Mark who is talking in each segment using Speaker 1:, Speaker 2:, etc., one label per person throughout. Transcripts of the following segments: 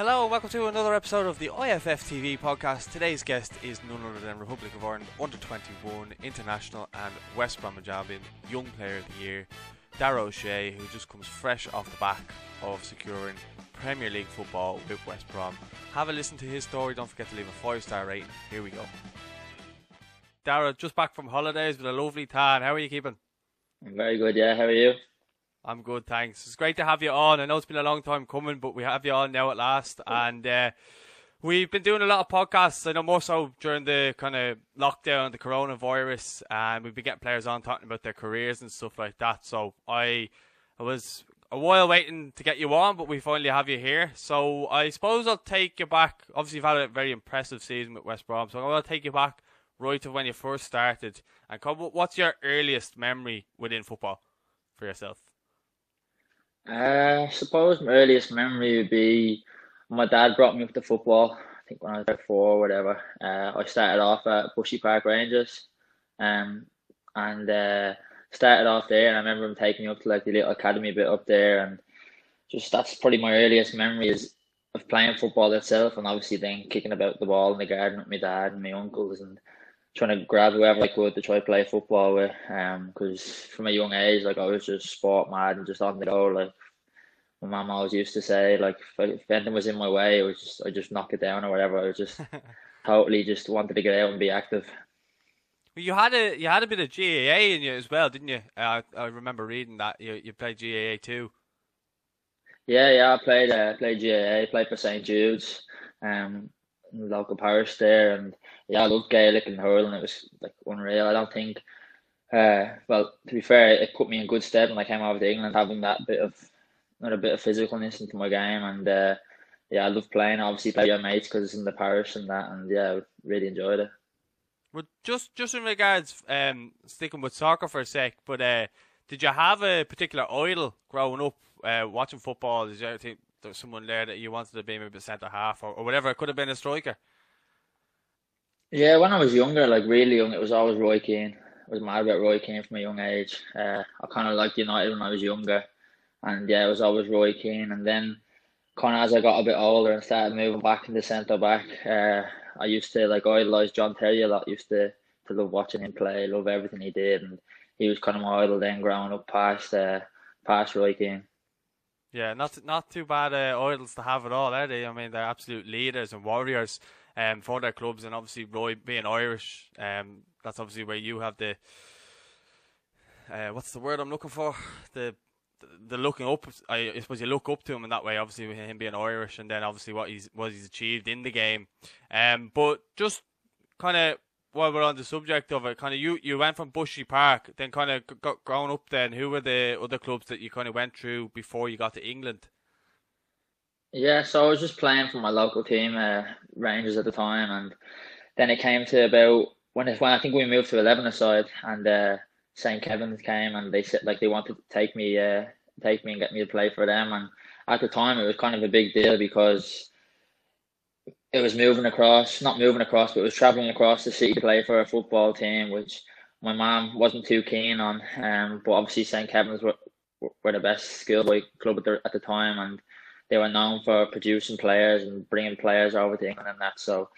Speaker 1: Hello, welcome to another episode of the IFF TV podcast. Today's guest is none other than Republic of Ireland under 21 international and West Bromwich Albion Young Player of the Year, Dara O'Shea, who just comes fresh off the back of securing Premier League football with West Brom. Have a listen to his story. Don't forget to leave a five star rating. Here we go. Dara, just back from holidays with a lovely tan. How are you keeping?
Speaker 2: Very good, yeah. How are you?
Speaker 1: I'm good, thanks. It's great to have you on. I know it's been a long time coming, but we have you on now at last. And uh, we've been doing a lot of podcasts. I know more so during the kind of lockdown, the coronavirus, and we've been getting players on talking about their careers and stuff like that. So I, I was a while waiting to get you on, but we finally have you here. So I suppose I'll take you back. Obviously, you've had a very impressive season with West Brom, so I'm going to take you back right to when you first started. And what's your earliest memory within football for yourself?
Speaker 2: Uh, I suppose my earliest memory would be my dad brought me up to football. I think when I was about four or whatever. Uh, I started off at Bushy Park Rangers, um, and uh, started off there. And I remember him taking me up to like the little academy bit up there, and just that's probably my earliest memory is of playing football itself, and obviously then kicking about the ball in the garden with my dad and my uncles, and trying to grab whoever I could to try to play football with. Um, because from a young age, like I was just sport mad and just on the go. Like my mum always used to say, like if, if anything was in my way, it was just I just knock it down or whatever. I was just totally just wanted to get out and be active.
Speaker 1: Well, you had a you had a bit of GAA in you as well, didn't you? Uh, I remember reading that you you played GAA too.
Speaker 2: Yeah, yeah, I played uh, played GAA, played for St Jude's. Um, local parish there, and yeah, I loved Gaelic and hurling. It was like unreal. I don't think, uh, well, to be fair, it put me in good stead when I came over to England, having that bit of, not a bit of physicalness into my game, and uh, yeah, I love playing. Obviously, play with mates because it's in the parish and that, and yeah, I really enjoyed it.
Speaker 1: Well, just just in regards, um, sticking with soccer for a sec, but uh, did you have a particular idol growing up uh, watching football? There was someone there that you wanted to be maybe centre half or, or whatever. It could have been a striker.
Speaker 2: Yeah, when I was younger, like really young, it was always Roy Keane. I was mad about Roy Keane from a young age. Uh, I kind of liked United when I was younger, and yeah, it was always Roy Keane. And then, kind of as I got a bit older and started moving back into centre back, uh, I used to like idolise John Terry a lot. Used to to love watching him play, love everything he did, and he was kind of my idol then growing up past uh, past Roy Keane.
Speaker 1: Yeah, not not too bad uh, idols to have at all, are they? I mean, they're absolute leaders and warriors um, for their clubs, and obviously Roy being Irish, um, that's obviously where you have the uh, what's the word I'm looking for? The the looking up. I, I suppose you look up to him in that way. Obviously, with him being Irish, and then obviously what he's what he's achieved in the game. Um, but just kind of while we're on the subject of it, kind of you, you went from Bushy Park, then kind of got grown up. Then who were the other clubs that you kind of went through before you got to England?
Speaker 2: Yeah, so I was just playing for my local team, uh, Rangers at the time, and then it came to about when it, when I think we moved to eleven side, and uh, St Kevin's came, and they said like they wanted to take me, uh, take me and get me to play for them, and at the time it was kind of a big deal because it was moving across, not moving across, but it was traveling across the city to play for a football team, which my mom wasn't too keen on. Um, but obviously St Kevin's were, were the best schoolboy club at the, at the time, and they were known for producing players and bringing players over to England and that. So,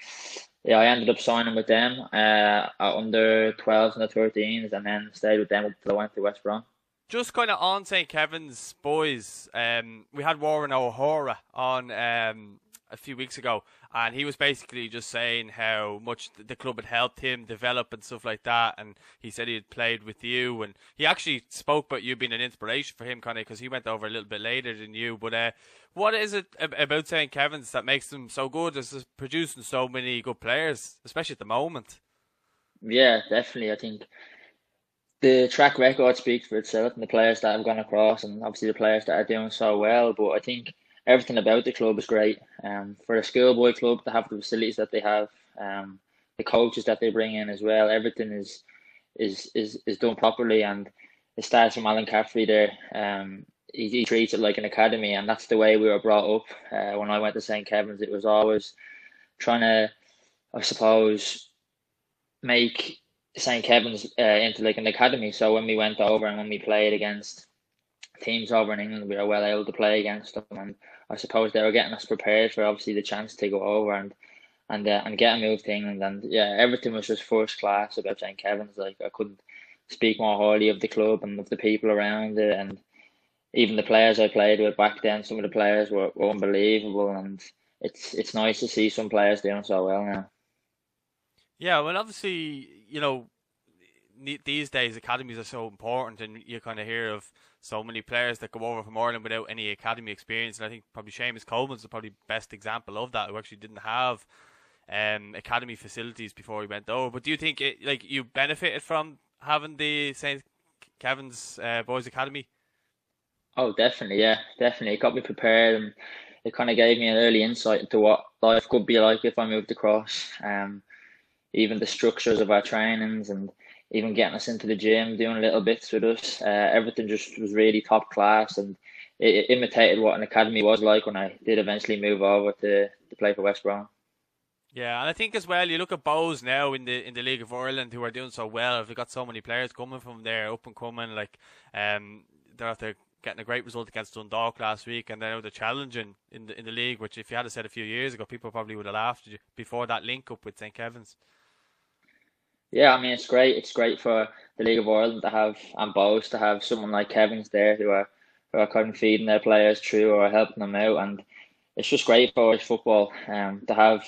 Speaker 2: yeah, I ended up signing with them uh, under 12s and the 13s, and then stayed with them until I went to West Brom.
Speaker 1: Just kind of on St Kevin's boys, um, we had Warren O'Hora on um, a few weeks ago, and he was basically just saying how much the club had helped him develop and stuff like that. And he said he had played with you, and he actually spoke about you being an inspiration for him, kind of, because he went over a little bit later than you. But uh, what is it about St Kevin's that makes them so good? Is producing so many good players, especially at the moment?
Speaker 2: Yeah, definitely. I think the track record speaks for itself, and the players that have gone across, and obviously the players that are doing so well. But I think everything about the club is great. Um, for a schoolboy club to have the facilities that they have, um, the coaches that they bring in as well, everything is is is, is done properly, and it starts from Alan Caffrey there. Um, he, he treats it like an academy, and that's the way we were brought up. Uh, when I went to St Kevin's, it was always trying to, I suppose, make St Kevin's uh, into like an academy. So when we went over and when we played against teams over in England we were well able to play against them, and I suppose they were getting us prepared for obviously the chance to go over and and uh, and get a move to England. And yeah, everything was just first class about St Kevin's. Like I couldn't speak more highly of the club and of the people around it, and even the players I played with back then. Some of the players were, were unbelievable, and it's it's nice to see some players doing so well now.
Speaker 1: Yeah, well, obviously, you know, these days academies are so important, and you kind of hear of so many players that go over from Ireland without any academy experience. And I think probably Seamus Coleman's the probably best example of that, who actually didn't have um, academy facilities before he went over. But do you think it, like you benefited from having the St. Kevin's uh, Boys Academy?
Speaker 2: Oh, definitely, yeah, definitely. It got me prepared, and it kind of gave me an early insight into what life could be like if I moved across. Um, even the structures of our trainings and even getting us into the gym, doing little bits with us. Uh, everything just was really top class, and it, it, imitated what an academy was like when I did eventually move over to, to play for West Brom.
Speaker 1: Yeah, and I think as well, you look at Bohs now in the in the League of Ireland who are doing so well. They've got so many players coming from there, up and coming. Like, um, they're after getting a great result against Dundalk last week, and now they're challenging in the in the league. Which, if you had said a few years ago, people probably would have laughed before that link up with St Kevin's.
Speaker 2: Yeah, I mean it's great. It's great for the League of Ireland to have and Bohs to have someone like Kevin's there who are who are kind of feeding their players through or helping them out, and it's just great for Irish football um, to have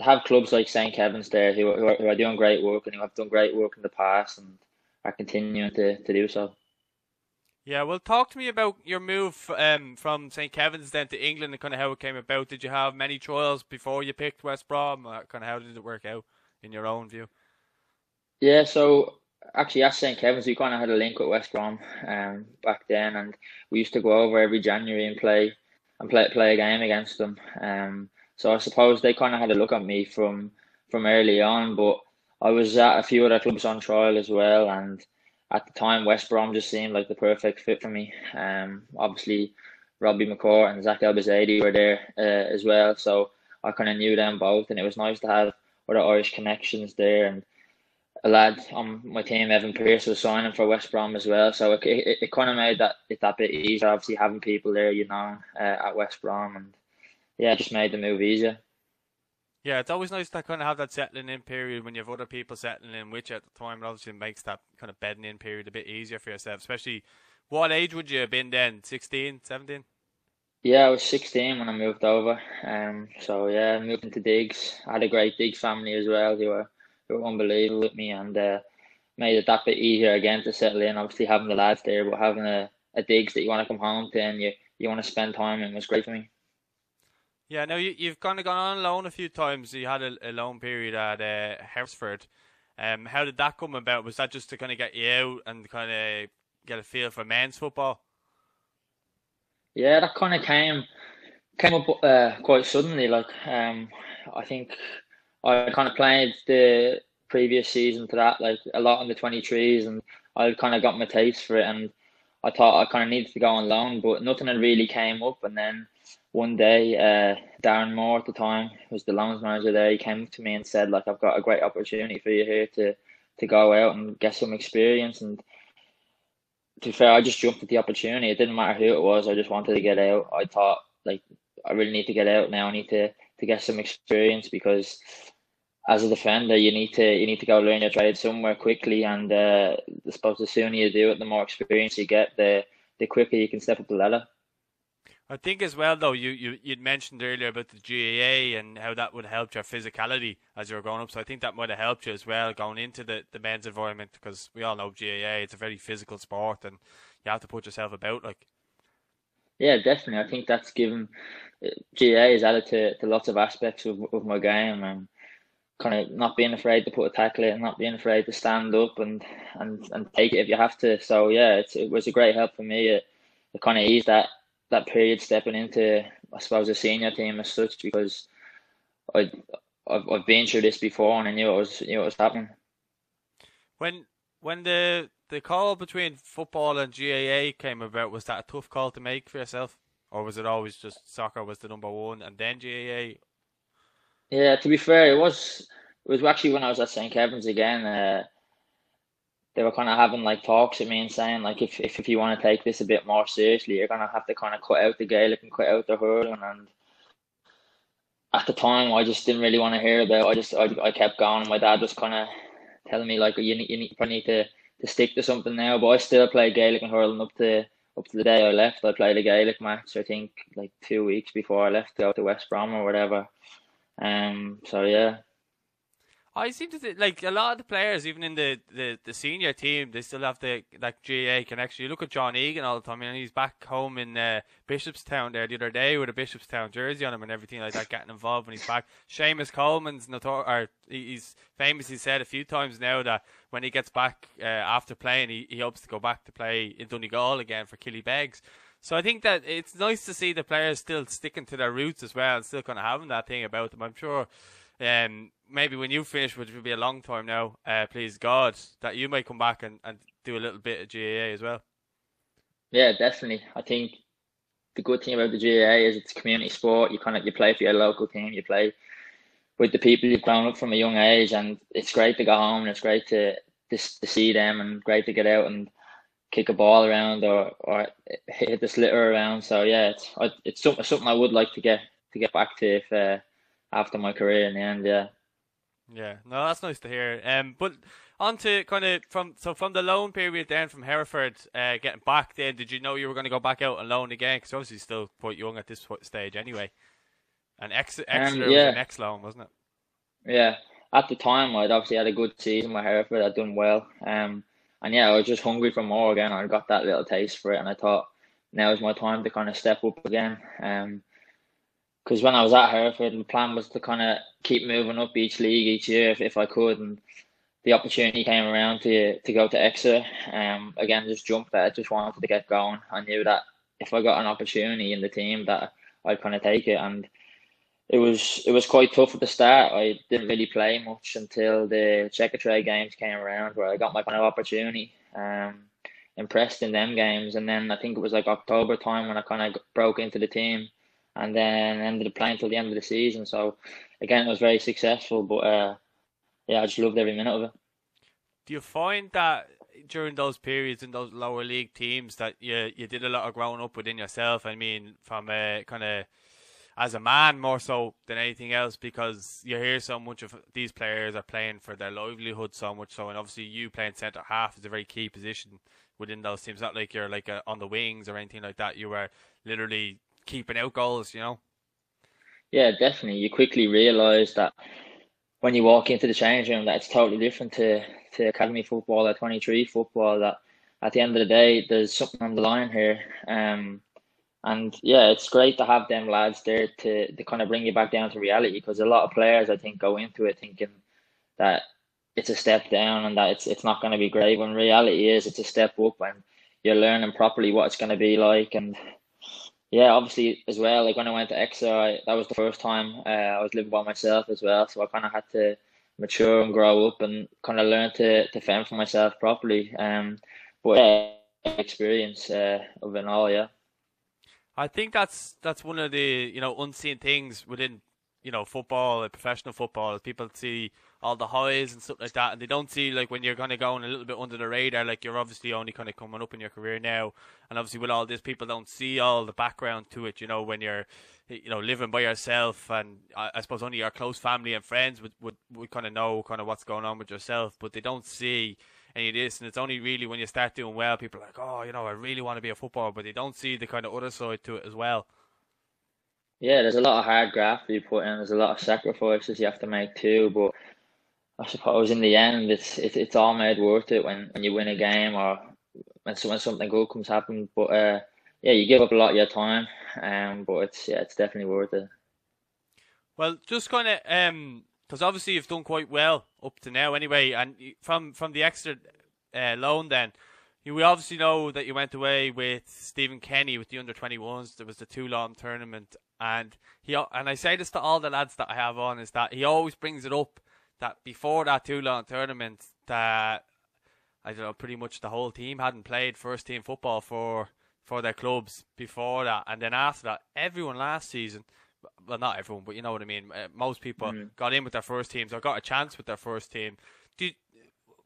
Speaker 2: have clubs like St Kevin's there who, who, are, who are doing great work and who have done great work in the past and are continuing to, to do so.
Speaker 1: Yeah, well, talk to me about your move um, from St Kevin's then to England and kind of how it came about. Did you have many trials before you picked West Brom? Uh, kind of how did it work out in your own view?
Speaker 2: Yeah, so actually at St Kevin's we kind of had a link with West Brom um, back then, and we used to go over every January and play and play play a game against them. Um, so I suppose they kind of had a look at me from from early on, but I was at a few other clubs on trial as well, and at the time West Brom just seemed like the perfect fit for me. Um, obviously Robbie McCourt and Zack Elbouzedi were there uh, as well, so I kind of knew them both, and it was nice to have other Irish connections there. And a lad on my team, Evan Pearce, was signing for West Brom as well, so it, it, it kind of made that it that bit easier. Obviously having people there, you know, uh, at West Brom and yeah, it just made the move easier.
Speaker 1: Yeah, it's always nice to kind of have that settling in period when you have other people settling in which at the time. Obviously makes that kind of bedding in period a bit easier for yourself, especially what age would you have been then? 16, 17?
Speaker 2: Yeah, I was 16 when I moved over. Um, so yeah, moved into Digs. I had a great Digs family as well. They were unbelievable with me and uh, made it that bit easier again to settle in. Obviously having the lads there, but having a, a Digs that you want to come home to and you, you want to spend time in was great for me.
Speaker 1: Yeah, now you, you've kind of gone on loan a few times. You had a, a loan period at uh, Hereford. Um, how did that come about? Was that just to kind of get you out and kind of get a feel for men's football?
Speaker 2: Yeah, that kind of came came up uh, quite suddenly. Like, um, I think I kind of played the previous season to that, like a lot in the twenty threes, and I kind of got my taste for it. And I thought I kind of needed to go on loan, but nothing had really came up. And then one day, uh, Darren Moore at the time was the loans manager there. He came to me and said, "Like I've got a great opportunity for you here to to go out and get some experience." And to be fair, I just jumped at the opportunity. It didn't matter who it was. I just wanted to get out. I thought like I really need to get out now. I need to to get some experience because as a defender, you need to you need to go learn your trade somewhere quickly. And uh, I suppose the sooner you do it, the more experience you get, the the quicker you can step up the ladder.
Speaker 1: I think as well, though, you, you you'd mentioned earlier about the GAA and how that would help your physicality as you were growing up. So I think that might have helped you as well going into the, the men's environment because we all know GAA, it's a very physical sport and you have to put yourself about. like.
Speaker 2: Yeah, definitely. I think that's given uh, GAA is added to, to lots of aspects of, of my game and kind of not being afraid to put a tackle in, not being afraid to stand up and, and, and take it if you have to. So yeah, it was a great help for me. It, it kind of eased that that period stepping into I suppose a senior team as such because I I've, I've been through this before and I knew it was knew it was happening.
Speaker 1: When when the the call between football and GAA came about, was that a tough call to make for yourself, or was it always just soccer was the number one and then GAA?
Speaker 2: Yeah, to be fair, it was it was actually when I was at St Kevin's again. Uh, they were kind of having like talks with me and saying like if, if, if you want to take this a bit more seriously, you're gonna have to kind of cut out the Gaelic and cut out the hurling. And at the time, I just didn't really want to hear about. It. I just I, I kept going. My dad was kind of telling me like you need you need, you need to, to stick to something now. But I still play Gaelic and hurling up to up to the day I left. I played a Gaelic match. I think like two weeks before I left to go to West Brom or whatever. Um. So yeah,
Speaker 1: I seem to think like a lot of the players, even in the, the, the senior team, they still have the like GA connection. You look at John Egan all the time, and he's back home in uh, Bishopstown there the other day with a Bishopstown jersey on him and everything like that, getting involved when he's back. Seamus Coleman's notor- or he's famously said a few times now that when he gets back uh, after playing, he, he hopes to go back to play in Donegal again for Killybegs. So I think that it's nice to see the players still sticking to their roots as well, and still kind of having that thing about them. I'm sure um, maybe when you finish, which will be a long time now, uh, please God, that you might come back and, and do a little bit of GAA as well.
Speaker 2: Yeah, definitely. I think the good thing about the GAA is it's community sport. You kind of you play for your local team. You play with the people you've grown up from a young age, and it's great to go home and it's great to to, to see them and great to get out and kick a ball around or, or hit the sliotar around. So yeah, it's it's something something I would like to get to get back to if uh, after my career in the end. Yeah.
Speaker 1: Yeah, no, that's nice to hear. Um, but on to kind of from so from the loan period then from Hereford, uh, getting back then, did you know you were going to go back out on loan again? Because obviously still quite young at this stage anyway. And ex- extra um, yeah. was an ex loan, wasn't it?
Speaker 2: Yeah, at the time I'd obviously had a good season with Hereford. I'd done well. Um, and yeah, I was just hungry for more again. I got that little taste for it, and I thought now is my time to kind of step up again. Um, because when I was at Hereford, the plan was to kind of keep moving up each league each year if, if I could, and the opportunity came around to to go to Exeter. Um, again, just jumped at it, just wanted to get going. I knew that if I got an opportunity in the team, that I'd kind of take it, and it was it was quite tough at the start. I didn't really play much until the Checkatrade games came around, where I got my kind of opportunity. Um, impressed in them games, and then I think it was like October time when I kind of broke into the team and then ended up playing until the end of the season. So again, it was very successful. But uh, yeah, I just loved every minute of it.
Speaker 1: Do you find that during those periods in those lower league teams that you you did a lot of growing up within yourself? I mean, from a kind of as a man more so than anything else because you hear so much of these players are playing for their livelihood so much so and obviously you playing centre half is a very key position within those teams not like you're like a, on the wings or anything like that you were literally keeping out goals, you know?
Speaker 2: Yeah, definitely. You quickly realise that when you walk into the change room that it's totally different to, to academy football or 23 football that at the end of the day there's something on the line here um, and yeah it's great to have them lads there to, to kind of bring you back down to reality because a lot of players I think go into it thinking that it's a step down and that it's it's not going to be great when reality is it's a step up and you're learning properly what it's going to be like and yeah, obviously as well. Like when I went to Exeter, I, that was the first time uh, I was living by myself as well. So I kind of had to mature and grow up and kind of learn to to fend for myself properly. Um, but yeah, experience uh, of it all, yeah.
Speaker 1: I think that's that's one of the you know unseen things within you know football, professional football. People see all the highs and stuff like that, and they don't see like when you're kind of going a little bit under the radar, like you're obviously only kind of coming up in your career now, and obviously with all this, people don't see all the background to it. You know, when you're you know living by yourself, and I, I suppose only your close family and friends would would, would kind of know kind of what's going on with yourself, but they don't see any of this, and it's only really when you start doing well, people are like, oh, you know, I really want to be a footballer, but they don't see the kind of other side to it as well.
Speaker 2: Yeah, there's a lot of hard graft you put in. There's a lot of sacrifices you have to make too. But I suppose in the end, it's it's, it's all made worth it when, when you win a game or when, when something good comes happen. But uh, yeah, you give up a lot of your time, um, but it's yeah, it's definitely worth it.
Speaker 1: Well, just kind of um, because obviously you've done quite well up to now, anyway, and from from the extra uh, loan, then we obviously know that you went away with Stephen Kenny with the under 21s. There was the two Toulon tournament, and he and I say this to all the lads that I have on is that he always brings it up that before that two Toulon tournament that I don't know pretty much the whole team hadn't played first team football for for their clubs before that, and then after that, everyone last season. Well, not everyone, but you know what I mean. Uh, most people mm-hmm. got in with their first teams or got a chance with their first team. Do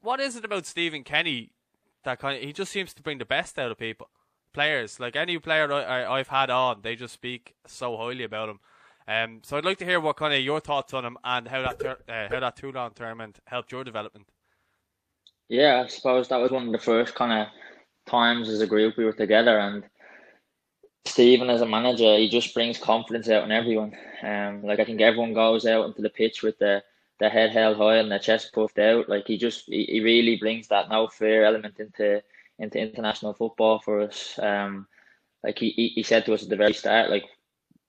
Speaker 1: what is it about Stephen Kenny that kind of, he just seems to bring the best out of people, players. Like any player I, have had on, they just speak so highly about him. Um, so I'd like to hear what kind of your thoughts on him and how that ter- uh, how that Toulon tournament helped your development.
Speaker 2: Yeah, I suppose that was one of the first kind of times as a group we were together, and Stephen as a manager, he just brings confidence out in everyone. Um, like I think everyone goes out into the pitch with the their head held high and their chest puffed out. Like he just he, he really brings that no fear element into into international football for us. Um, like he, he, he said to us at the very start, like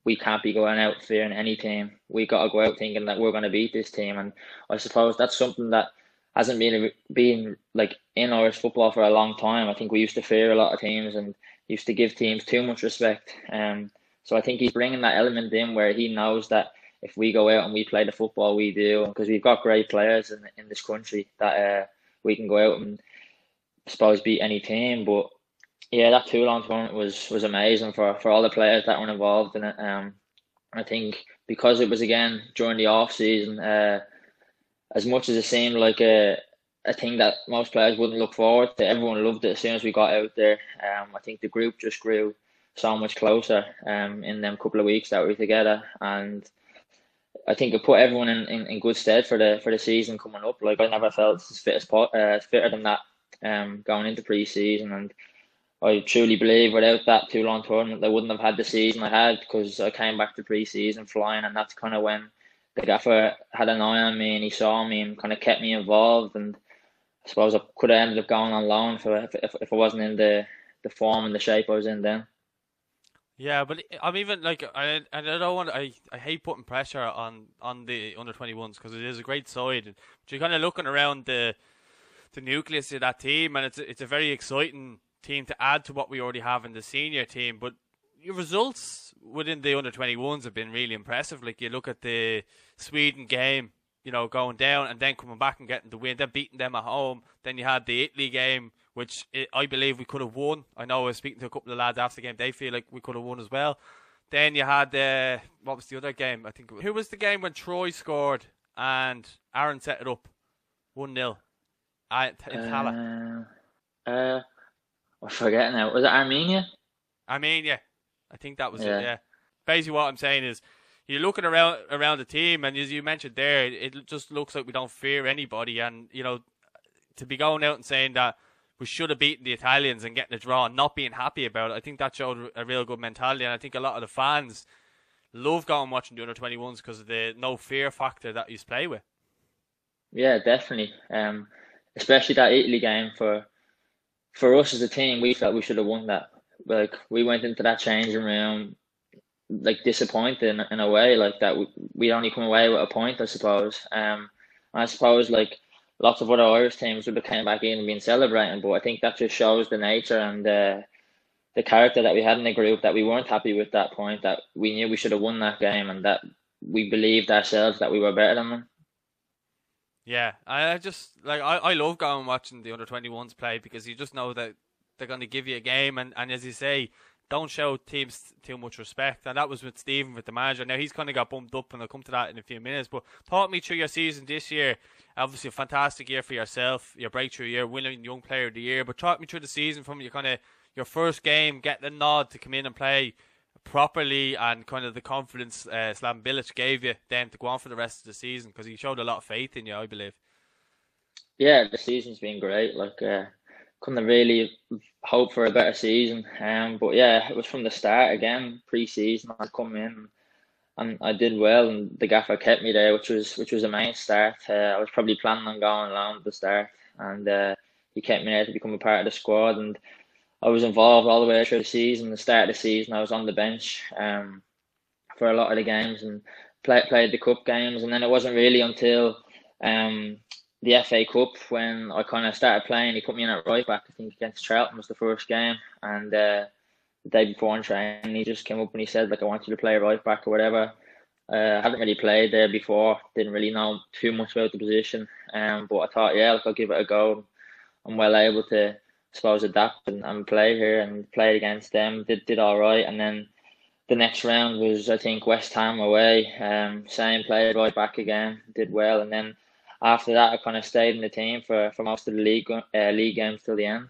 Speaker 2: we can't be going out fearing any team. We got to go out thinking that we're going to beat this team, and I suppose that's something that hasn't been been like in Irish football for a long time. I think we used to fear a lot of teams and used to give teams too much respect. Um, so I think he's bringing that element in where he knows that if we go out and we play the football we do, because we've got great players in in this country that uh, we can go out and I suppose beat any team. But yeah, that Toulon tournament was was amazing for, for all the players that were involved in it. Um, I think because it was again during the off season, uh, as much as it seemed like a a thing that most players wouldn't look forward to, everyone loved it as soon as we got out there. Um, I think the group just grew so much closer um, in them couple of weeks that we were together, and I think it put everyone in, in, in good stead for the for the season coming up. Like I never felt as fit as uh, fitter than that um, going into pre-season, and I truly believe without that Toulon tournament, I wouldn't have had the season I had because I came back to pre-season flying, and that's kind of when the gaffer had an eye on me and he saw me and kind of kept me involved. And I suppose I could have ended up going on loan if if, if I wasn't in the the form and the shape I was in then.
Speaker 1: Yeah, but I'm even like I I don't want I, I hate putting pressure on on the under 21s because it is a great side. But you're kind of looking around the the nucleus of that team, and it's it's a very exciting team to add to what we already have in the senior team. But your results within the under 21s have been really impressive. Like you look at the Sweden game, you know, going down and then coming back and getting the win, then beating them at home. Then you had the Italy game which I believe we could have won. I know I was speaking to a couple of lads after the game; they feel like we could have won as well. Then you had uh, what was the other game? I think who was the game when Troy scored and Aaron set it up one 0 in
Speaker 2: Tallaght. Uh, uh, I forget now. Was it Armenia?
Speaker 1: Armenia, I think that was yeah. it. Yeah. Basically, what I'm saying is, you're looking around around the team, and as you mentioned there, it just looks like we don't fear anybody, and you know, to be going out and saying that we should have beaten the Italians and getting a draw and not being happy about it. I think that showed a real good mentality, and I think a lot of the fans love going watching the under 21s because of the no fear factor that you play with.
Speaker 2: Yeah, definitely. Um, especially that Italy game for for us as a team, we felt we should have won that. Like we went into that changing room like disappointed in, a way, like that we we only come away with a point, I suppose. Um, I suppose like lots of other Irish teams would have came back in and been celebrating. But I think that just shows the nature and uh, the character that we had in the group that we weren't happy with that point. That we knew we should have won that game and that we believed ourselves that we were better than them.
Speaker 1: Yeah, I just like I, I love going watching the under twenty ones play because you just know that they're going to give you a game and, and as you say, don't show teams too much respect. And that was with Stephen, with the manager. Now he's kind of got bumped up, and I'll come to that in a few minutes. But talk me through your season this year. Obviously, a fantastic year for yourself, your breakthrough year, winning Young Player of the Year. But talk me through the season from your kind of your first game, get the nod to come in and play properly, and kind of the confidence uh, Slaven Bilic gave you then to go on for the rest of the season because he showed a lot of faith in you, I believe.
Speaker 2: Yeah, the season's been great. Like. Uh couldn't really hope for a better season. Um, but yeah, it was from the start again, pre-season. I come in and I did well, and the gaffer kept me there, which was which was a main start. Uh, I was probably planning on going along at the start, and uh, he kept me there to become a part of the squad. And I was involved all the way through the season. The start of the season, I was on the bench um, for a lot of the games and play, played the cup games. And then it wasn't really until um, the FA Cup when I kind of started playing. He put me in at right back. I think against Charlton was the first game, and uh, the day before in training, he just came up and he said like, "I want you to play right back or whatever." Uh, I hadn't really played there before. Didn't really know too much about the position, um, but I thought, yeah, like, I'll give it a go. I'm well able to, I suppose, adapt and, and play here and play against them. Did did all right, and then the next round was I think West Ham away. Um, same played right back again, did well, and then after that, I kind of stayed in the team for, for most of the league uh, league games till the end.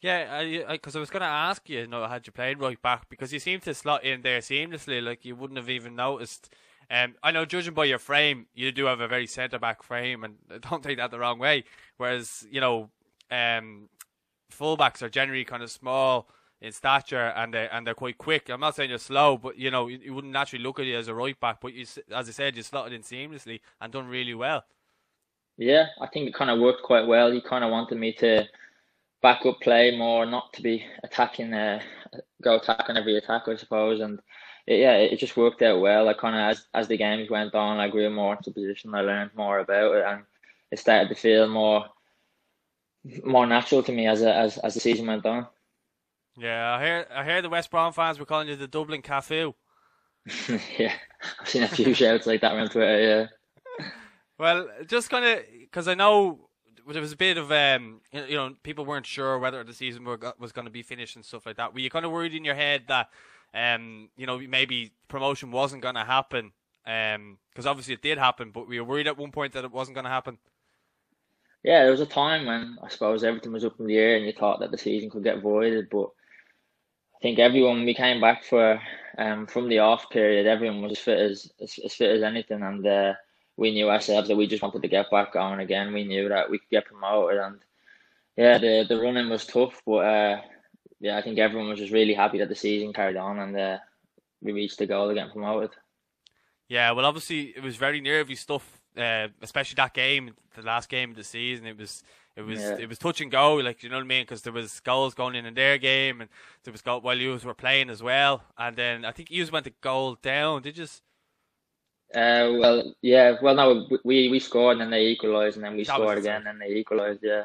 Speaker 1: Yeah, because I, I, was going to ask you, you know, had you played right back because you seem to slot in there seamlessly, like you wouldn't have even noticed. Um, I know, judging by your frame, you do have a very centre back frame, and don't take that the wrong way. Whereas, you know, um, fullbacks are generally kind of small in stature and they and they're quite quick. I'm not saying you're slow, but you know you, you wouldn't naturally look at you as a right back. But you, as I said, you slotted in seamlessly and done really well.
Speaker 2: Yeah, I think it kind of worked quite well. He kind of wanted me to back up play more, not to be attacking, uh, go attack on every attack, I suppose. And it, yeah, it just worked out well. I kind of as as the games went on, I grew more into position. I learned more about it, and it started to feel more more natural to me as a, as as the season went on.
Speaker 1: Yeah, I hear I hear the West Brom fans were calling you the Dublin Cafu.
Speaker 2: yeah, I've seen a few shouts like that around Twitter. Yeah.
Speaker 1: Well, just kind of because I know there was a bit of um, you know, people weren't sure whether the season was going to be finished and stuff like that. Were you kind of worried in your head that um, you know, maybe promotion wasn't going to happen? Um, because obviously it did happen, but we were worried at one point that it wasn't going to happen.
Speaker 2: Yeah, there was a time when I suppose everything was up in the air and you thought that the season could get voided, but I think everyone we came back for um from the off period, everyone was as fit as as, as fit as anything, and uh, we knew ourselves that we just wanted to get back going again. We knew that we could get promoted, and yeah, the the running was tough, but uh, yeah, I think everyone was just really happy that the season carried on and uh, we reached the goal of getting promoted.
Speaker 1: Yeah, well, obviously it was very nervy stuff, uh, especially that game, the last game of the season. It was it was yeah. it was touch and go, like you know what I mean, because there was goals going in in their game, and there was goal while you were playing as well. And then I think you went to goal down. Did you?
Speaker 2: Uh, well, yeah. Well, no, we we scored and then they equalised, and then we that scored again and they equalised. Yeah.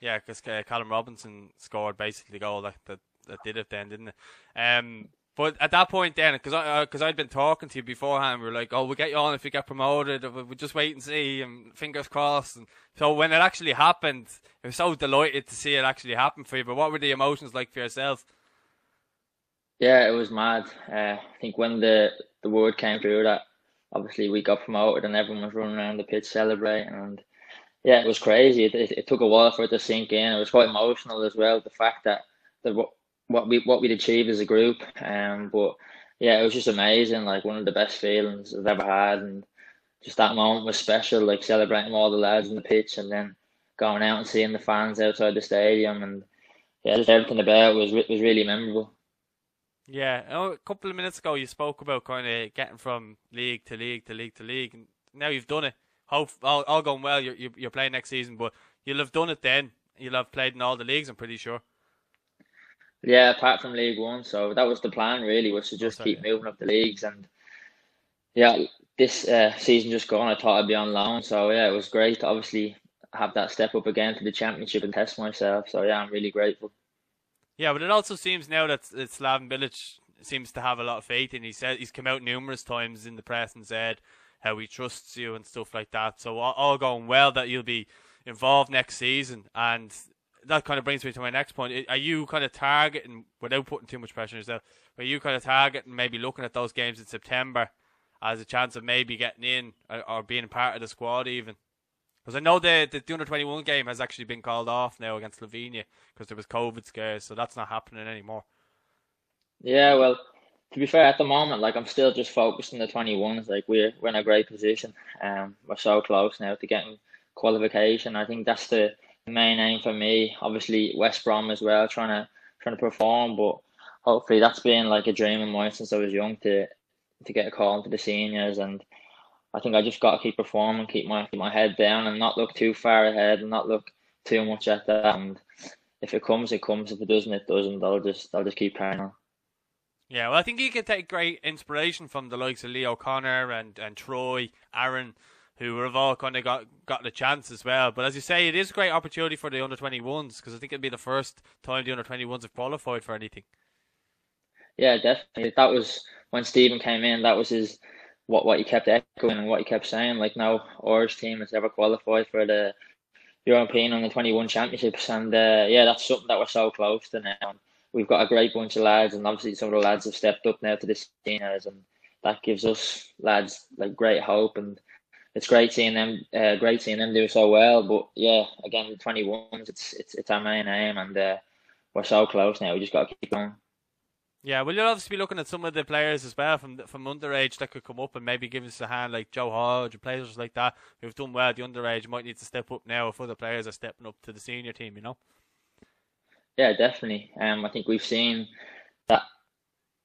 Speaker 1: Yeah, because uh, Callum Robinson scored basically the goal that, that that did it then, didn't it? Um, but at that point, then, because I because uh, I'd been talking to you beforehand, we were like, "Oh, we'll get you on if you get promoted. We'll just wait and see, and fingers crossed." And so when it actually happened, I was so delighted to see it actually happen for you. But what were the emotions like for yourself?
Speaker 2: Yeah, it was mad. Uh, I think when the the word came through that obviously we got promoted and everyone was running around the pitch celebrating and yeah, it was crazy. It, it, it, took a while for it to sink in. It was quite emotional as well. The fact that the what we what we'd achieved as a group, um, but yeah, it was just amazing. Like one of the best feelings I've ever had, and just that moment was special. Like celebrating all the lads on the pitch, and then going out and seeing the fans outside the stadium, and yeah, just everything about it was was really memorable.
Speaker 1: Yeah, oh, a couple of minutes ago you spoke about kind of getting from league to league to league to league, and now you've done it. Hope all, all going well. You're you're playing next season, but you'll have done it then. You'll have played in all the leagues. I'm pretty sure.
Speaker 2: Yeah, apart from League One, so that was the plan. Really, was to just keep moving up the leagues, and yeah, this uh, season just gone. I thought I'd be on loan, so yeah, it was great. To obviously, have that step up again to the championship and test myself. So yeah, I'm really grateful.
Speaker 1: Yeah, but it also seems now that, that Slaven Bilic seems to have a lot of faith in. He said he's come out numerous times in the press and said how he trusts you and stuff like that. So all, all going well that you'll be involved next season, and that kind of brings me to my next point. Are you kind of targeting without putting too much pressure on yourself? Are you kind of targeting maybe looking at those games in September as a chance of maybe getting in or, or being part of the squad even? Because I know the the under twenty one game has actually been called off now against Slovenia because there was COVID scares, so that's not happening anymore.
Speaker 2: Yeah, well, to be fair, at the moment, like I'm still just focused on the twenty ones. Like we're we're in a great position. Um, we're so close now to getting qualification. I think that's the main aim for me. Obviously, West Brom as well, trying to trying to perform, but hopefully that's been like a dream of mine since I was young to to get a call into the seniors and I think I just got to keep performing, keep my keep my head down, and not look too far ahead, and not look too much at that. And if it comes, it comes. If it doesn't, it doesn't. I'll just I'll just keep carrying on.
Speaker 1: Yeah, well, I think you can take great inspiration from the likes of Lee O'Connor and, and Troy, Aaron, who have all kind of got got the chance as well. But as you say, it is a great opportunity for the under 21s because I think it'll be the first time the under 21s have qualified for anything.
Speaker 2: Yeah, definitely. That was when Stephen came in. That was his what what he kept echoing and what he kept saying. Like no Irish team has ever qualified for the European under twenty one championships, and uh, yeah, that's something that we're so close to now. We've got a great bunch of lads, and obviously some of the lads have stepped up now to the seniors, and that gives us lads like great hope. And it's great seeing them. Uh, great seeing them do so well. But yeah, again, the twenty ones, it's it's it's our main aim, and uh, we're so close now. We just got to keep going.
Speaker 1: Yeah, well, you'll obviously be looking at some of the players as well from from underage that could come up and maybe give us a hand, like Joe Hodge players like that who've done well at the underage might need to step up now if other players are stepping up to the senior team, you know?
Speaker 2: Yeah, definitely. Um, I think we've seen that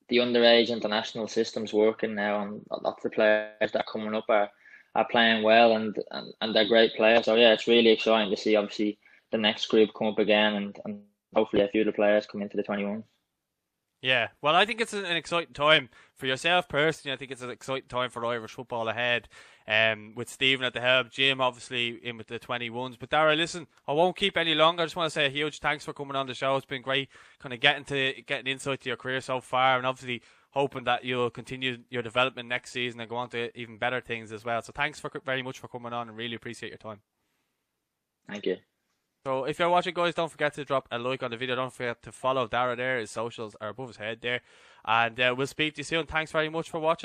Speaker 2: the underage international system's working now, and lots of players that are coming up are, are playing well and, and, and they're great players. So, yeah, it's really exciting to see, obviously, the next group come up again and, and hopefully a few of the players come into the 21s.
Speaker 1: Yeah, well, I think it's an exciting time for yourself personally. I think it's an exciting time for Irish football ahead. Um, with Stephen at the helm, Jim obviously in with the 21s. But Dara, listen, I won't keep any longer. I just want to say a huge thanks for coming on the show. It's been great, kind of getting to getting insight to your career so far, and obviously hoping that you'll continue your development next season and go on to even better things as well. So thanks for very much for coming on, and really appreciate your time.
Speaker 2: Thank you.
Speaker 1: So if you're watching, guys, don't forget to drop a like on the video. Don't forget to follow Dara there. His socials are above his head there. And uh, we'll speak to you soon. Thanks very much for watching.